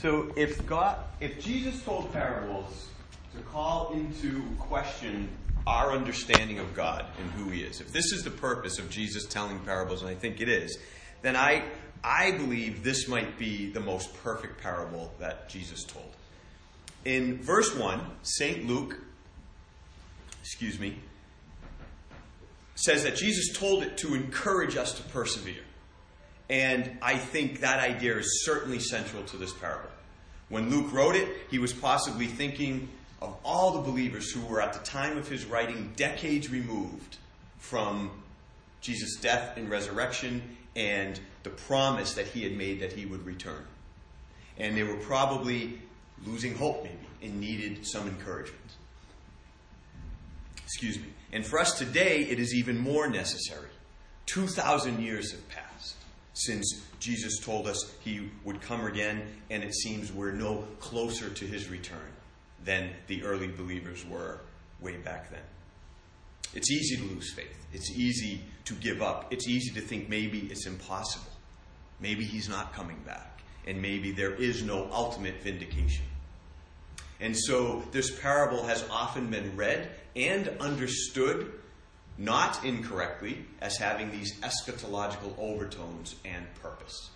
So if God, if Jesus told parables to call into question our understanding of God and who He is, if this is the purpose of Jesus telling parables, and I think it is, then I I believe this might be the most perfect parable that Jesus told. In verse one, Saint Luke, excuse me, says that Jesus told it to encourage us to persevere. And I think that idea is certainly central to this parable. When Luke wrote it, he was possibly thinking of all the believers who were at the time of his writing decades removed from Jesus' death and resurrection and the promise that he had made that he would return. And they were probably losing hope, maybe, and needed some encouragement. Excuse me. And for us today, it is even more necessary. 2,000 years have passed since Jesus told us he would come again, and it seems we're no closer to his return than the early believers were way back then. It's easy to lose faith. It's easy to give up. It's easy to think maybe it's impossible. Maybe he's not coming back. And maybe there is no ultimate vindication. And so this parable has often been read and understood not incorrectly, as having these eschatological overtones and purpose.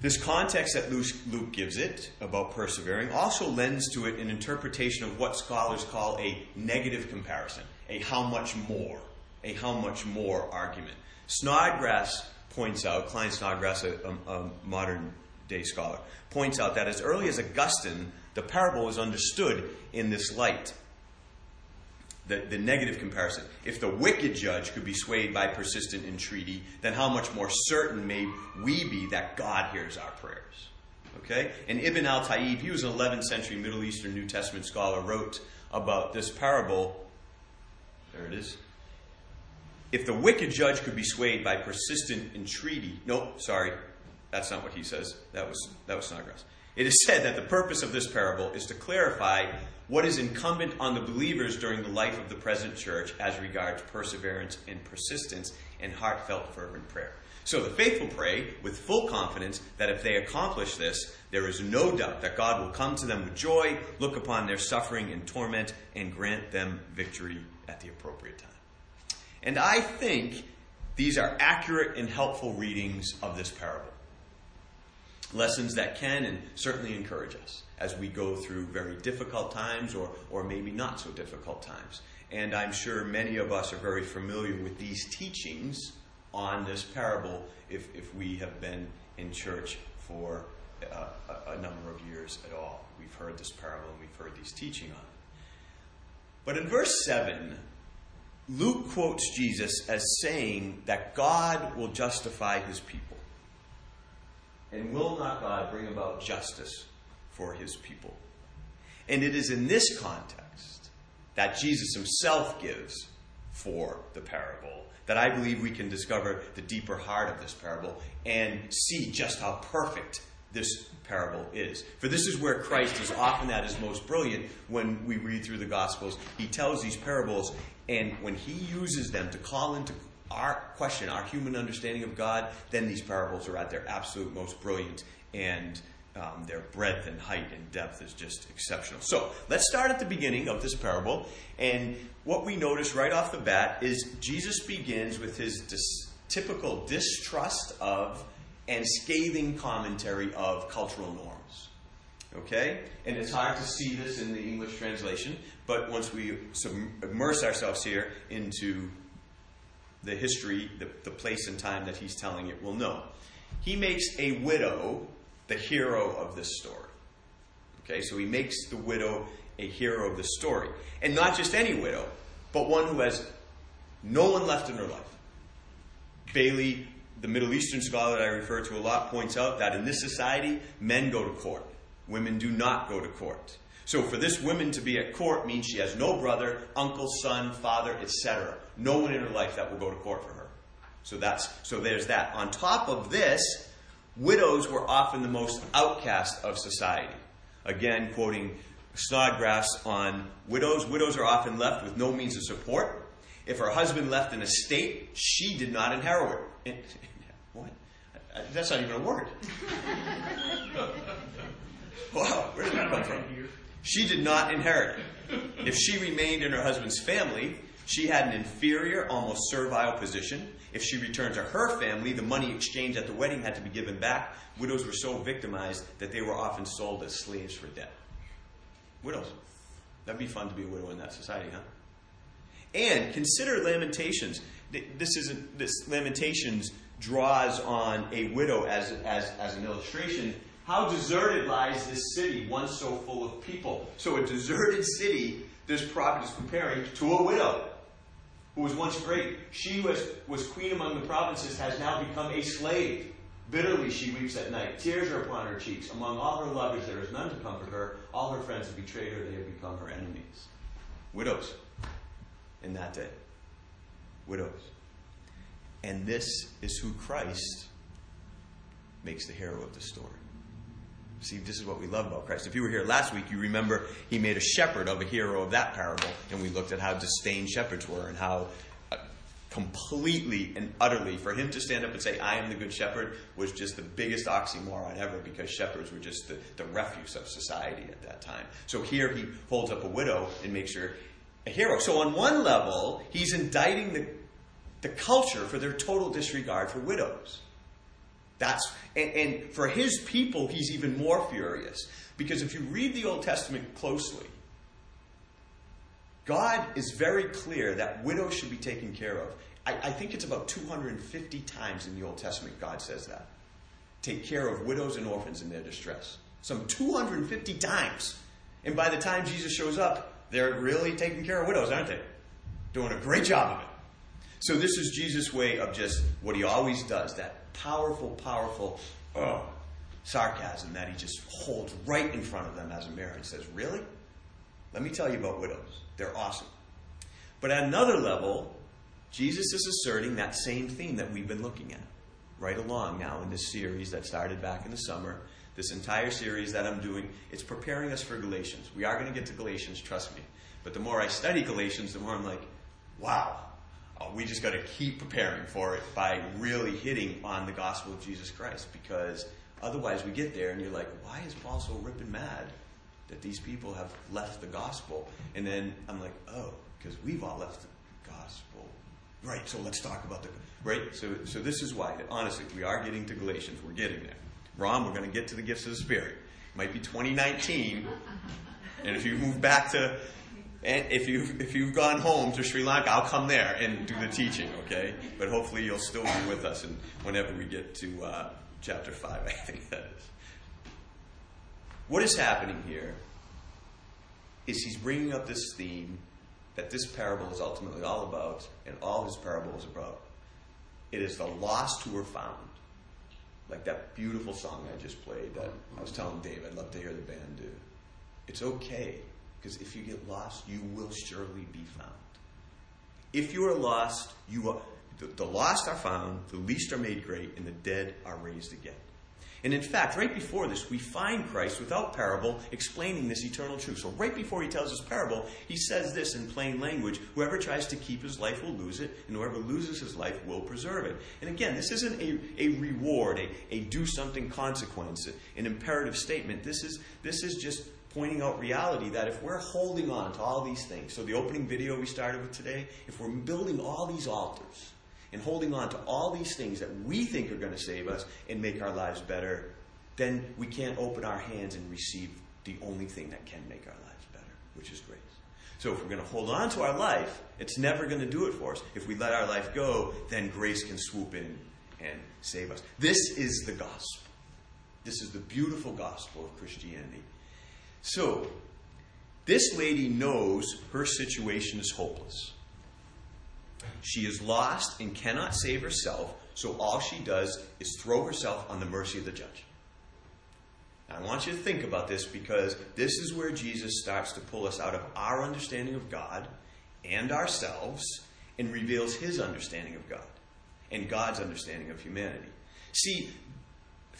This context that Luke gives it about persevering also lends to it an interpretation of what scholars call a negative comparison, a how much more, a how much more argument. Snodgrass points out, Klyne Snodgrass, a, a modern day scholar, points out that as early as Augustine, the parable was understood in this light the, negative comparison. If the wicked judge could be swayed by persistent entreaty, then how much more certain may we be that God hears our prayers? Okay? And Ibn al Taib, he was an 11th century Middle Eastern New Testament scholar, wrote about this parable. There it is. If the wicked judge could be swayed by persistent entreaty, no, sorry, that's not what he says. That was that was Snodgrass. It is said that the purpose of this parable is to clarify what is incumbent on the believers during the life of the present church as regards perseverance and persistence and heartfelt fervent prayer. So the faithful pray with full confidence that if they accomplish this, there is no doubt that God will come to them with joy, look upon their suffering and torment, and grant them victory at the appropriate time. And I think these are accurate and helpful readings of this parable. Lessons that can and certainly encourage us as we go through very difficult times or, or maybe not so difficult times. And I'm sure many of us are very familiar with these teachings on this parable if, if we have been in church for uh, a, a number of years at all. We've heard this parable and we've heard these teaching on it. But in verse 7, Luke quotes Jesus as saying that God will justify his people. And will not God bring about justice for his people? And it is in this context that Jesus himself gives for the parable that I believe we can discover the deeper heart of this parable and see just how perfect this parable is. For this is where Christ is often at his most brilliant when we read through the Gospels. He tells these parables, and when he uses them to call into our question, our human understanding of God, then these parables are at their absolute most brilliant, and um, their breadth and height and depth is just exceptional. So let's start at the beginning of this parable, and what we notice right off the bat is Jesus begins with his dis- typical distrust of and scathing commentary of cultural norms. Okay? And it's hard to see this in the English translation, but once we immerse ourselves here into the history, the, the place and time that he's telling it, we'll know. He makes a widow the hero of this story. Okay, so he makes the widow a hero of the story. And not just any widow, but one who has no one left in her life. Bailey, the Middle Eastern scholar that I refer to a lot, points out that in this society, men go to court. Women do not go to court. So for this woman to be at court means she has no brother, uncle, son, father, etc. No one in her life that will go to court for her. So that's so there's that. On top of this, widows were often the most outcast of society. Again, quoting Snodgrass on widows, widows are often left with no means of support. If her husband left an estate, she did not inherit it. what? That's not even a word. wow, where did that come from? She did not inherit it. If she remained in her husband's family, she had an inferior, almost servile position. If she returned to her family, the money exchanged at the wedding had to be given back. Widows were so victimized that they were often sold as slaves for debt. Widows. That'd be fun to be a widow in that society, huh? And consider Lamentations. This isn't this Lamentations draws on a widow as, as, as an illustration. How deserted lies this city, once so full of people. So a deserted city, this prophet is comparing to a widow who was once great. She was, was queen among the provinces, has now become a slave. Bitterly she weeps at night. Tears are upon her cheeks. Among all her lovers there is none to comfort her. All her friends have betrayed her. They have become her enemies. Widows in that day. Widows. And this is who Christ makes the hero of the story. See, this is what we love about Christ. If you were here last week, you remember he made a shepherd of a hero of that parable, and we looked at how disdained shepherds were and how uh, completely and utterly for him to stand up and say, I am the good shepherd, was just the biggest oxymoron ever because shepherds were just the, the refuse of society at that time. So here he holds up a widow and makes her a hero. So on one level, he's indicting the, the culture for their total disregard for widows. That's and, and for his people, he's even more furious because if you read the Old Testament closely, God is very clear that widows should be taken care of. I, I think it's about 250 times in the Old Testament God says that. Take care of widows and orphans in their distress. Some 250 times. And by the time Jesus shows up, they're really taking care of widows, aren't they? Doing a great job of it. So this is Jesus' way of just what he always does, that powerful, powerful oh, sarcasm that he just holds right in front of them as a mirror and says, Really? Let me tell you about widows. They're awesome. But at another level, Jesus is asserting that same theme that we've been looking at right along now in this series that started back in the summer. This entire series that I'm doing, it's preparing us for Galatians. We are going to get to Galatians, trust me. But the more I study Galatians, the more I'm like, wow, uh, Uh, we just got to keep preparing for it by really hitting on the gospel of Jesus Christ because otherwise we get there and you're like, why is Paul so ripping mad that these people have left the gospel? And then I'm like, oh, because we've all left the gospel. Right, so let's talk about the right. So, so this is why. Honestly, we are getting to Galatians. We're getting there. Ron, we're going to get to the gifts of the Spirit. It might be 2019, and if you move back to and if you've, if you've gone home to Sri Lanka, I'll come there and do the teaching, okay? But hopefully you'll still be with us and whenever we get to uh, chapter 5, I think that is. What is happening here is he's bringing up this theme that this parable is ultimately all about and all his parables about. It is the lost who are found. Like that beautiful song I just played that I was telling Dave I'd love to hear the band do. It's okay because if you get lost, you will surely be found. If you are lost, you are, the, the lost are found, the least are made great, and the dead are raised again. And in fact, right before this, we find Christ without parable explaining this eternal truth. So, right before he tells us parable, he says this in plain language Whoever tries to keep his life will lose it, and whoever loses his life will preserve it. And again, this isn't a, a reward, a, a do something consequence, an imperative statement. This is, this is just pointing out reality that if we're holding on to all these things, so the opening video we started with today, if we're building all these altars and holding on to all these things that we think are going to save us and make our lives better, then we can't open our hands and receive the only thing that can make our lives better, which is grace. So if we're going to hold on to our life, it's never going to do it for us. If we let our life go, then grace can swoop in and save us. This is the gospel. This is the beautiful gospel of Christianity. So, this lady knows her situation is hopeless. She is lost and cannot save herself, so all she does is throw herself on the mercy of the judge. Now, I want you to think about this because this is where Jesus starts to pull us out of our understanding of God and ourselves and reveals his understanding of God and God's understanding of humanity. See,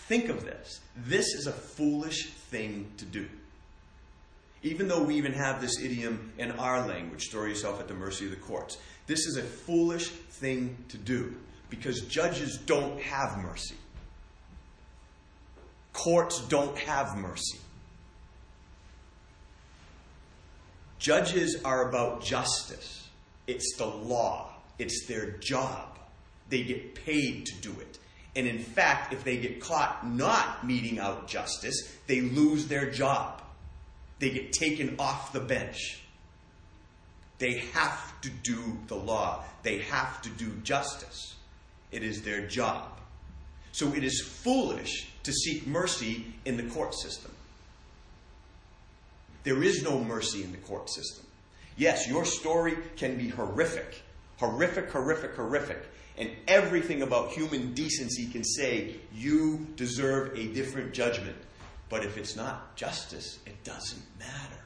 think of this. This is a foolish thing to do. Even though we even have this idiom in our language, throw yourself at the mercy of the courts. This is a foolish thing to do because judges don't have mercy. Courts don't have mercy. Judges are about justice. It's the law. It's their job. They get paid to do it. And in fact, if they get caught not meting out justice, they lose their job. They get taken off the bench. They have to do the law. They have to do justice. It is their job. So it is foolish to seek mercy in the court system. There is no mercy in the court system. Yes, your story can be horrific. Horrific, horrific, horrific. And everything about human decency can say you deserve a different judgment. But if it's not justice, it doesn't matter.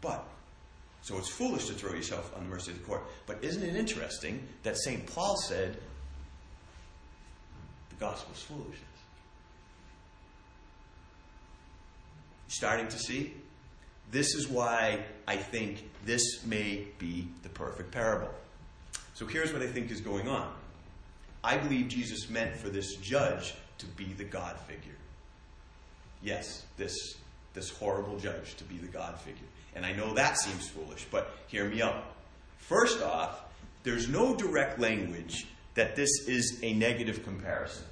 But, so it's foolish to throw yourself on the mercy of the court. But isn't it interesting that St. Paul said the gospel is foolishness? Starting to see? This is why I think this may be the perfect parable. So here's what I think is going on. I believe Jesus meant for this judge to be the God figure. Yes, this, this horrible judge to be the God figure. And I know that seems foolish, but hear me out. First off, there's no direct language that this is a negative comparison.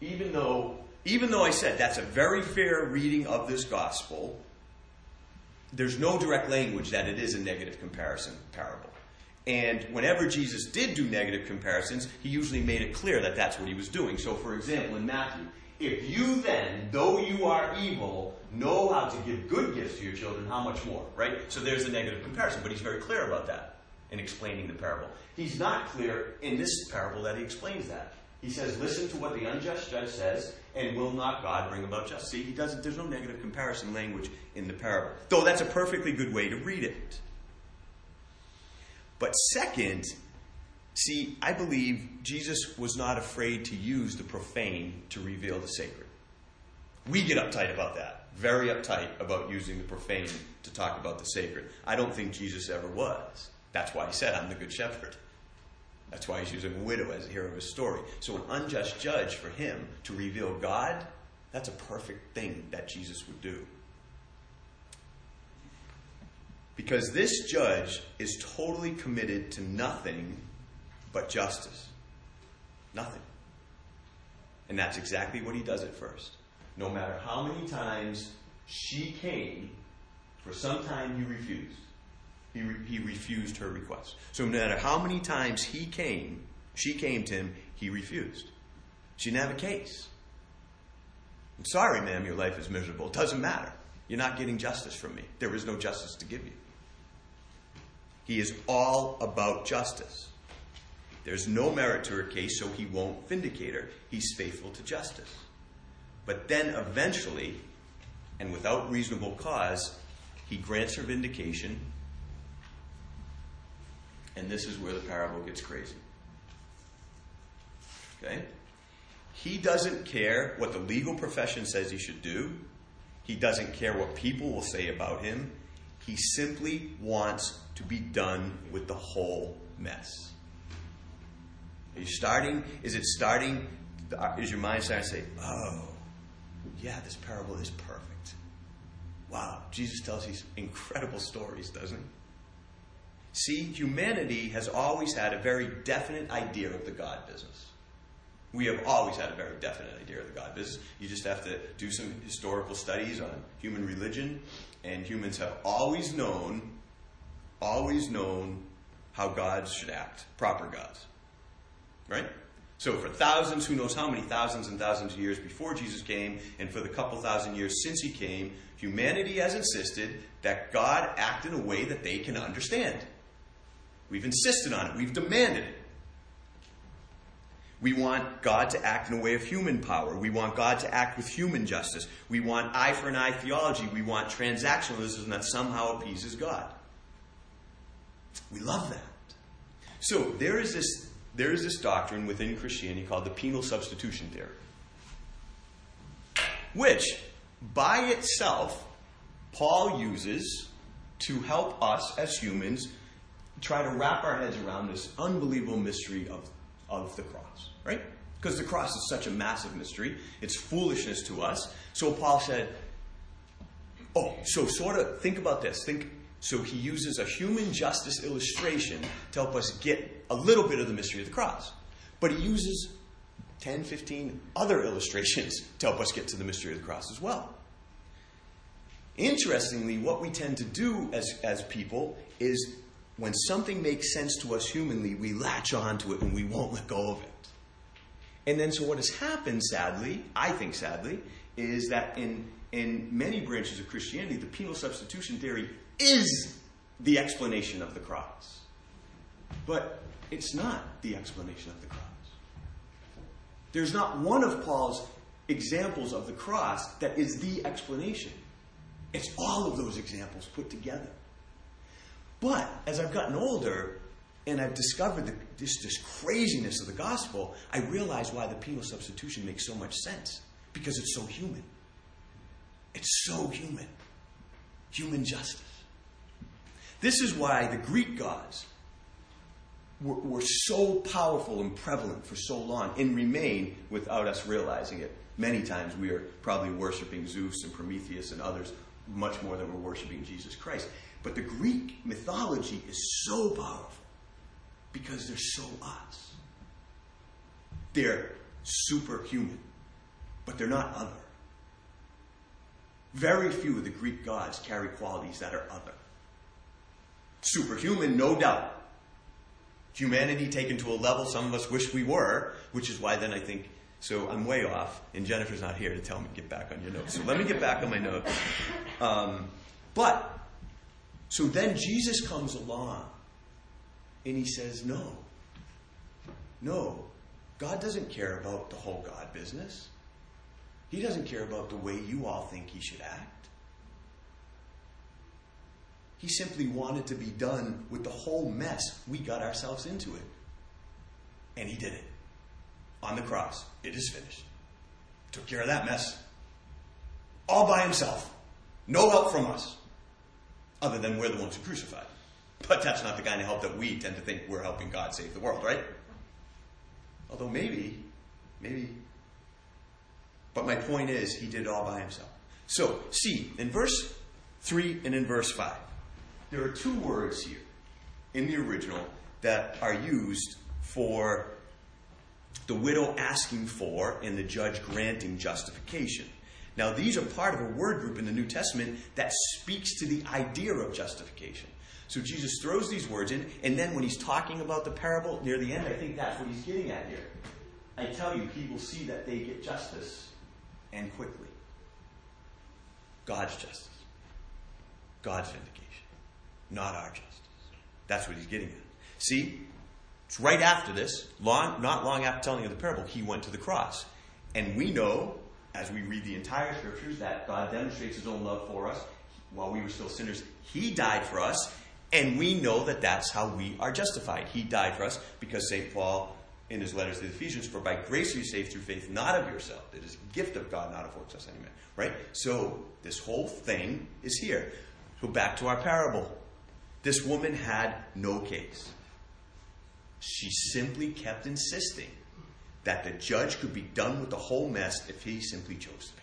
Even though, even though I said that's a very fair reading of this gospel, there's no direct language that it is a negative comparison parable. And whenever Jesus did do negative comparisons, he usually made it clear that that's what he was doing. So, for example, in Matthew, if you then, though you are evil, know how to give good gifts to your children, how much more, right? So there's a negative comparison, but he's very clear about that in explaining the parable. He's not clear in this parable that he explains that. He says, listen to what the unjust judge says, and will not God bring about justice? See, he doesn't, there's no negative comparison language in the parable. Though that's a perfectly good way to read it. But second, see, I believe Jesus was not afraid to use the profane to reveal the sacred. We get uptight about that. Very uptight about using the profane to talk about the sacred. I don't think Jesus ever was. That's why he said, I'm the good shepherd. That's why he's using a widow as a hero of his story. So, an unjust judge for him to reveal God, that's a perfect thing that Jesus would do. Because this judge is totally committed to nothing but justice. Nothing. And that's exactly what he does at first. No matter how many times she came, for some time he refused. He, re- he refused her request. So no matter how many times he came, she came to him, he refused. She didn't have a case. I'm sorry, ma'am, your life is miserable. It doesn't matter. You're not getting justice from me. There is no justice to give you. He is all about justice. There's no merit to her case, so he won't vindicate her. He's faithful to justice. But then eventually, and without reasonable cause, he grants her vindication. And this is where the parable gets crazy. Okay? He doesn't care what the legal profession says he should do. He doesn't care what people will say about him. He simply wants to be done with the whole mess. Are you starting? Is it starting? Uh, is your mind starting to say, oh, yeah, this parable is perfect? Wow, Jesus tells these incredible stories, doesn't he? See, humanity has always had a very definite idea of the God business. We have always had a very definite idea of the God business. You just have to do some historical studies on human religion, and humans have always known, always known how gods should act, proper gods. Right? So, for thousands, who knows how many thousands and thousands of years before Jesus came, and for the couple thousand years since he came, humanity has insisted that God act in a way that they can understand. We've insisted on it, we've demanded it. We want God to act in a way of human power. We want God to act with human justice. We want eye for an eye theology. We want transactionalism that somehow appeases God. We love that. So there is this, there is this doctrine within Christianity called the penal substitution theory, which by itself Paul uses to help us as humans try to wrap our heads around this unbelievable mystery of, of the cross, right? Because the cross is such a massive mystery, it's foolishness to us. So Paul said, Oh, so sort of think about this. Think so he uses a human justice illustration to help us get a little bit of the mystery of the cross. But he uses 10, 15 other illustrations to help us get to the mystery of the cross as well. Interestingly, what we tend to do as, as people is when something makes sense to us humanly, we latch onto it and we won't let go of it. And then, so what has happened, sadly, I think sadly, is that in, in many branches of Christianity, the penal substitution theory is the explanation of the cross. But it's not the explanation of the cross. There's not one of Paul's examples of the cross that is the explanation. It's all of those examples put together. But as I've gotten older and I've discovered the, this, this craziness of the gospel, I realize why the penal substitution makes so much sense. Because it's so human. It's so human. Human justice. This is why the Greek gods were, were so powerful and prevalent for so long and remain without us realizing it. Many times we are probably worshiping Zeus and Prometheus and others much more than we're worshiping Jesus Christ. But the Greek mythology is so powerful because they're so us. They're superhuman, but they're not other. Very few of the Greek gods carry qualities that are other. Superhuman, no doubt. Humanity taken to a level some of us wish we were, which is why then I think so I'm way off, and Jennifer's not here to tell me to get back on your notes. So let me get back on my notes. Um, but, so then Jesus comes along and he says, No. No. God doesn't care about the whole God business. He doesn't care about the way you all think he should act. He simply wanted to be done with the whole mess we got ourselves into it. And he did it on the cross. It is finished. Took care of that mess. All by himself. No help from us. Other than we're the ones who crucified. But that's not the kind of help that we tend to think we're helping God save the world, right? Although maybe, maybe. But my point is, he did it all by himself. So, see, in verse 3 and in verse 5, there are two words here in the original that are used for the widow asking for and the judge granting justification. Now, these are part of a word group in the New Testament that speaks to the idea of justification. So Jesus throws these words in, and then when he's talking about the parable near the end, I think that's what he's getting at here. I tell you, he will see that they get justice and quickly. God's justice, God's vindication, not our justice. That's what he's getting at. See, it's right after this, long, not long after telling you the parable, he went to the cross. And we know, as we read the entire scriptures, that God demonstrates his own love for us while we were still sinners. He died for us, and we know that that's how we are justified. He died for us because St. Paul, in his letters to the Ephesians, for by grace are you saved through faith, not of yourself. It is a gift of God, not of works, us any man. Right? So, this whole thing is here. So, back to our parable. This woman had no case. She simply kept insisting that the judge could be done with the whole mess if he simply chose to be.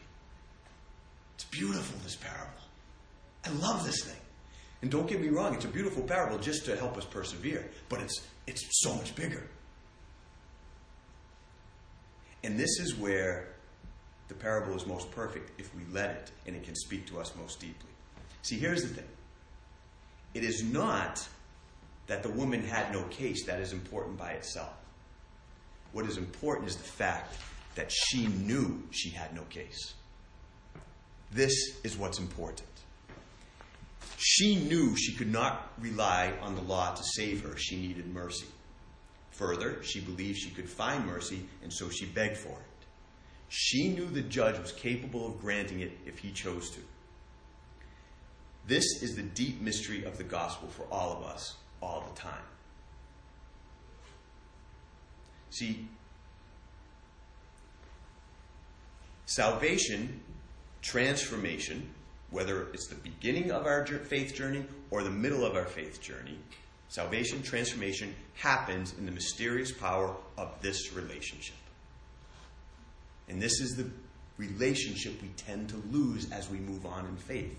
It's beautiful, this parable. I love this thing. And don't get me wrong, it's a beautiful parable just to help us persevere, but it's, it's so much bigger. And this is where the parable is most perfect if we let it, and it can speak to us most deeply. See, here's the thing it is not that the woman had no case that is important by itself. What is important is the fact that she knew she had no case. This is what's important. She knew she could not rely on the law to save her. She needed mercy. Further, she believed she could find mercy, and so she begged for it. She knew the judge was capable of granting it if he chose to. This is the deep mystery of the gospel for all of us all the time. See, salvation, transformation, whether it's the beginning of our faith journey or the middle of our faith journey, salvation, transformation happens in the mysterious power of this relationship. And this is the relationship we tend to lose as we move on in faith.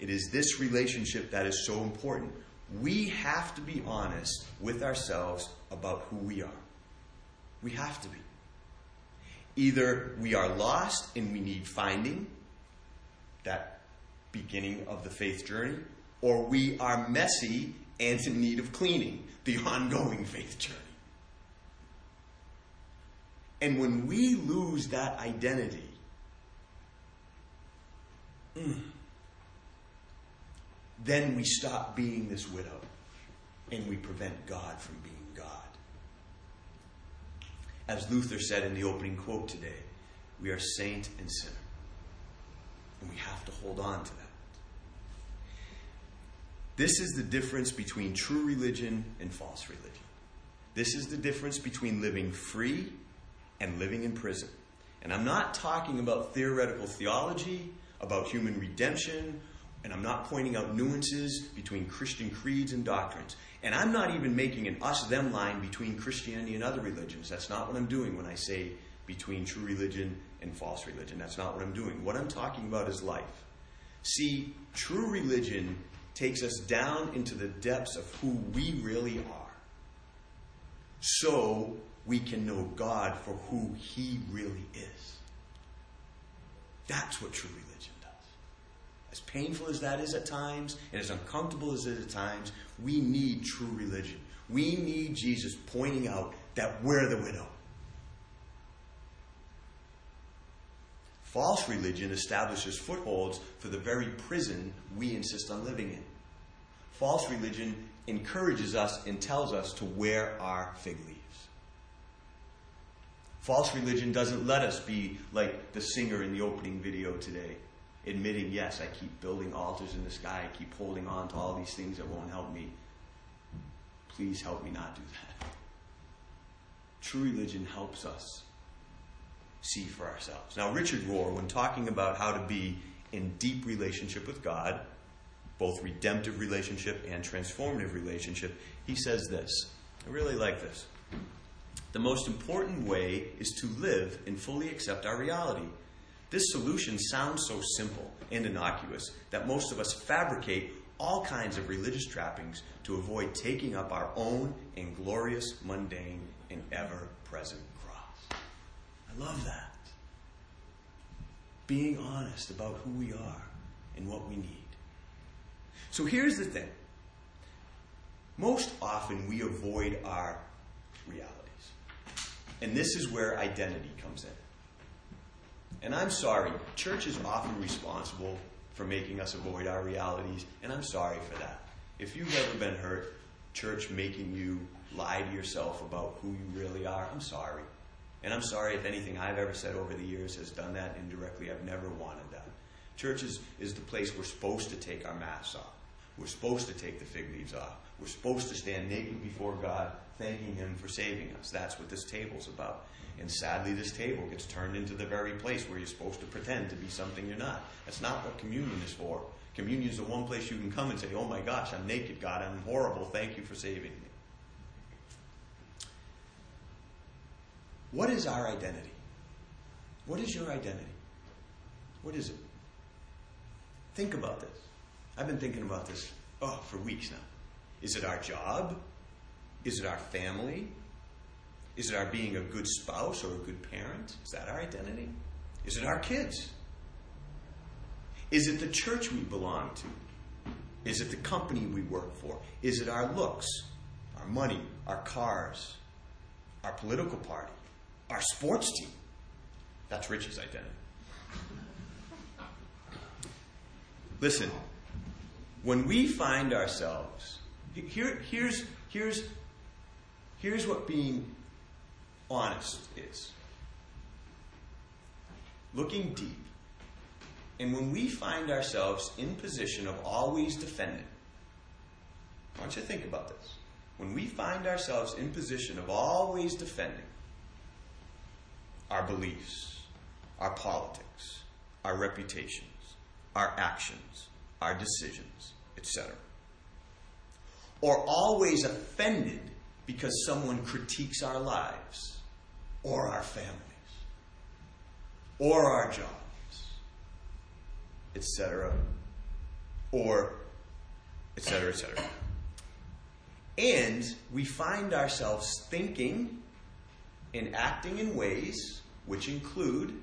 It is this relationship that is so important. We have to be honest with ourselves about who we are. We have to be. Either we are lost and we need finding, that beginning of the faith journey, or we are messy and in need of cleaning, the ongoing faith journey. And when we lose that identity, mm, then we stop being this widow and we prevent God from being. As Luther said in the opening quote today, we are saint and sinner. And we have to hold on to that. This is the difference between true religion and false religion. This is the difference between living free and living in prison. And I'm not talking about theoretical theology, about human redemption, and I'm not pointing out nuances between Christian creeds and doctrines. And I'm not even making an us them line between Christianity and other religions. That's not what I'm doing when I say between true religion and false religion. That's not what I'm doing. What I'm talking about is life. See, true religion takes us down into the depths of who we really are. So we can know God for who He really is. That's what true religion. As painful as that is at times, and as uncomfortable as it is at times, we need true religion. We need Jesus pointing out that we're the widow. False religion establishes footholds for the very prison we insist on living in. False religion encourages us and tells us to wear our fig leaves. False religion doesn't let us be like the singer in the opening video today, admitting, yes, I keep building altars in the sky, I keep holding on to all these things that won't help me. Please help me not do that. True religion helps us see for ourselves. Now, Richard Rohr, when talking about how to be in deep relationship with God, both redemptive relationship and transformative relationship, he says this. I really like this. The most important way is to live and fully accept our reality. This solution sounds so simple and innocuous that most of us fabricate all kinds of religious trappings to avoid taking up our own inglorious, mundane, and ever present cross. I love that. Being honest about who we are and what we need. So here's the thing most often we avoid our realities. And this is where identity comes in. And I'm sorry, church is often responsible for making us avoid our realities, and I'm sorry for that. If you've ever been hurt, church making you lie to yourself about who you really are, I'm sorry. And I'm sorry if anything I've ever said over the years has done that indirectly. I've never wanted that. Church is, is the place we're supposed to take our masks off. We're supposed to take the fig leaves off. We're supposed to stand naked before God, thanking Him for saving us. That's what this table's about. And sadly, this table gets turned into the very place where you're supposed to pretend to be something you're not. That's not what communion is for. Communion is the one place you can come and say, Oh my gosh, I'm naked, God, I'm horrible, thank you for saving me. What is our identity? What is your identity? What is it? Think about this. I've been thinking about this oh, for weeks now. Is it our job? Is it our family? Is it our being a good spouse or a good parent? Is that our identity? Is it our kids? Is it the church we belong to? Is it the company we work for? Is it our looks, our money, our cars, our political party, our sports team? That's Rich's identity. Listen, when we find ourselves, here, here's, here's, here's what being honest is looking deep. And when we find ourselves in position of always defending, I want you to think about this. When we find ourselves in position of always defending our beliefs, our politics, our reputations, our actions, our decisions, etc. Or always offended because someone critiques our lives or our families. or our jobs, etc., or etc., etc. And we find ourselves thinking and acting in ways which include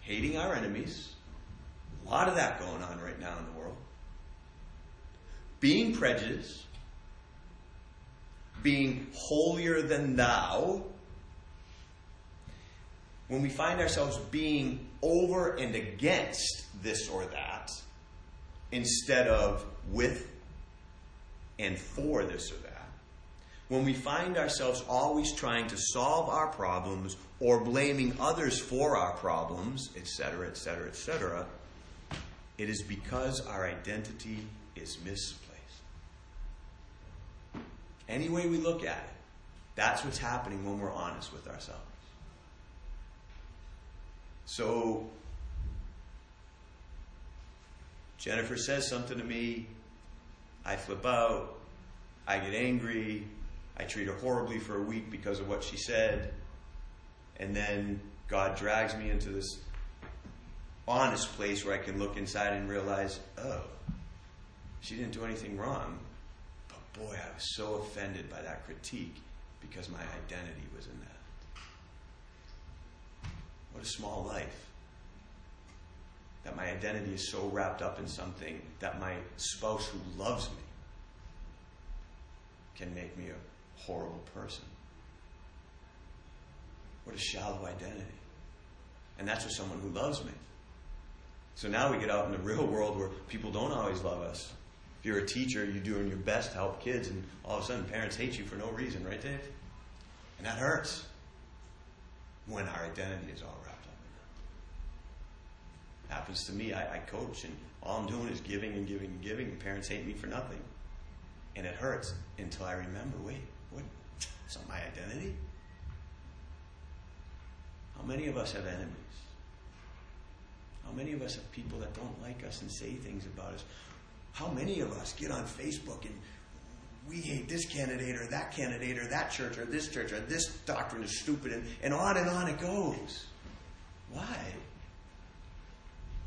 hating our enemies. A lot of that going on right now in the world. Being prejudiced. Being holier than thou. When we find ourselves being over and against this or that, instead of with and for this or that. When we find ourselves always trying to solve our problems or blaming others for our problems, etc., etc., etc., it is because our identity is misplaced. Any way we look at it, that's what's happening when we're honest with ourselves. So, Jennifer says something to me, I flip out, I get angry, I treat her horribly for a week because of what she said, and then God drags me into this honest place where I can look inside and realize, oh, she didn't do anything wrong. Boy, I was so offended by that critique because my identity was in that. What a small life. That my identity is so wrapped up in something that my spouse who loves me can make me a horrible person. What a shallow identity. And that's with someone who loves me. So now we get out in the real world where people don't always love us. If you're a teacher, you're doing your best to help kids, and all of a sudden parents hate you for no reason, right, Dave? And that hurts when our identity is all wrapped up in that. Happens to me. I, I coach, and all I'm doing is giving and giving and giving, and parents hate me for nothing. And it hurts until I remember wait, what? It's not my identity. How many of us have enemies? How many of us have people that don't like us and say things about us? How many of us get on Facebook and we hate this candidate or that candidate or that church or this church or this doctrine is stupid and, and on and on it goes? Why?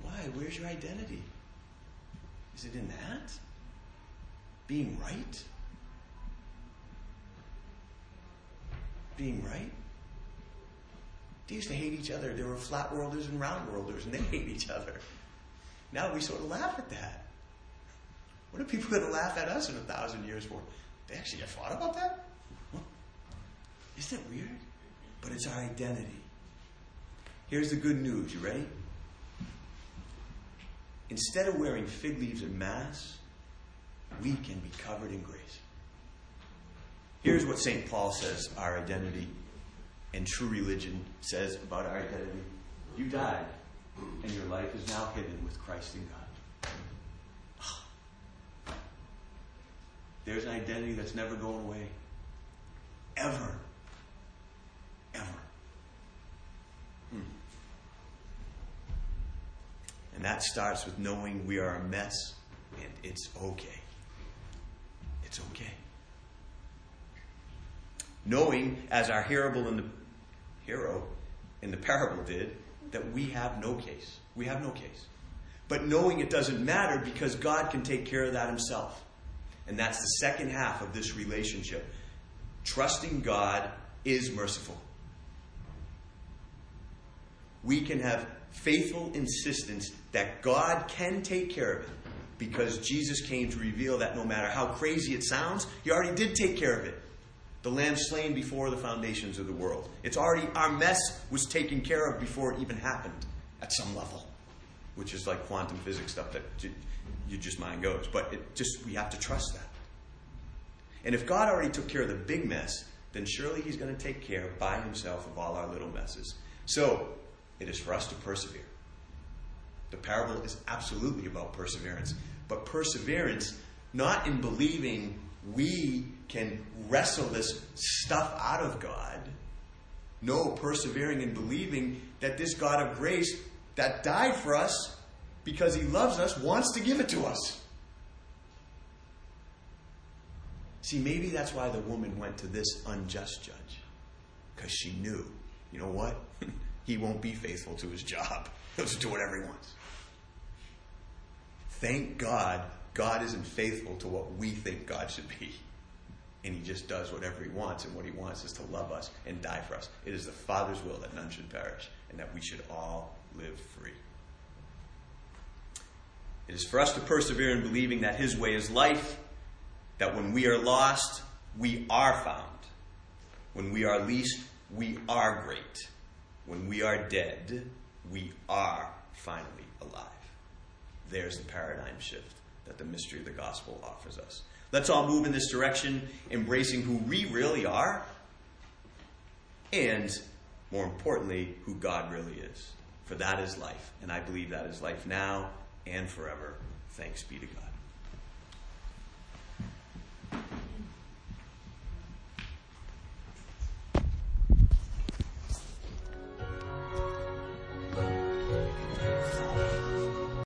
Why? Where's your identity? Is it in that? Being right? Being right? They used to hate each other. There were flat worlders and round worlders, and they hate each other. Now we sort of laugh at that. What are people going to laugh at us in a thousand years for? They actually have thought about that? Isn't that weird? But it's our identity. Here's the good news. You ready? Instead of wearing fig leaves and masks, we can be covered in grace. Here's what St. Paul says our identity and true religion says about our identity. You died, and your life is now hidden with Christ in God. There's an identity that's never going away. Ever. Ever. Hmm. And that starts with knowing we are a mess and it's okay. It's okay. Knowing, as our hero in the hero in the parable did, that we have no case. We have no case. But knowing it doesn't matter because God can take care of that himself. And that's the second half of this relationship. Trusting God is merciful. We can have faithful insistence that God can take care of it because Jesus came to reveal that no matter how crazy it sounds, He already did take care of it. The lamb slain before the foundations of the world. It's already, our mess was taken care of before it even happened at some level, which is like quantum physics stuff that you just mind goes. But it just, we have to trust that. And if God already took care of the big mess, then surely He's going to take care by Himself of all our little messes. So, it is for us to persevere. The parable is absolutely about perseverance, but perseverance not in believing we can wrestle this stuff out of God. No, persevering and believing that this God of grace that died for us because he loves us wants to give it to us. See, maybe that's why the woman went to this unjust judge. Because she knew, you know what? he won't be faithful to his job. He'll just do whatever he wants. Thank God, God isn't faithful to what we think God should be. And he just does whatever he wants, and what he wants is to love us and die for us. It is the Father's will that none should perish, and that we should all live free. It is for us to persevere in believing that his way is life, that when we are lost, we are found. When we are least, we are great. When we are dead, we are finally alive. There's the paradigm shift that the mystery of the gospel offers us. Let's all move in this direction, embracing who we really are, and more importantly, who God really is. For that is life, and I believe that is life now and forever. Thanks be to God.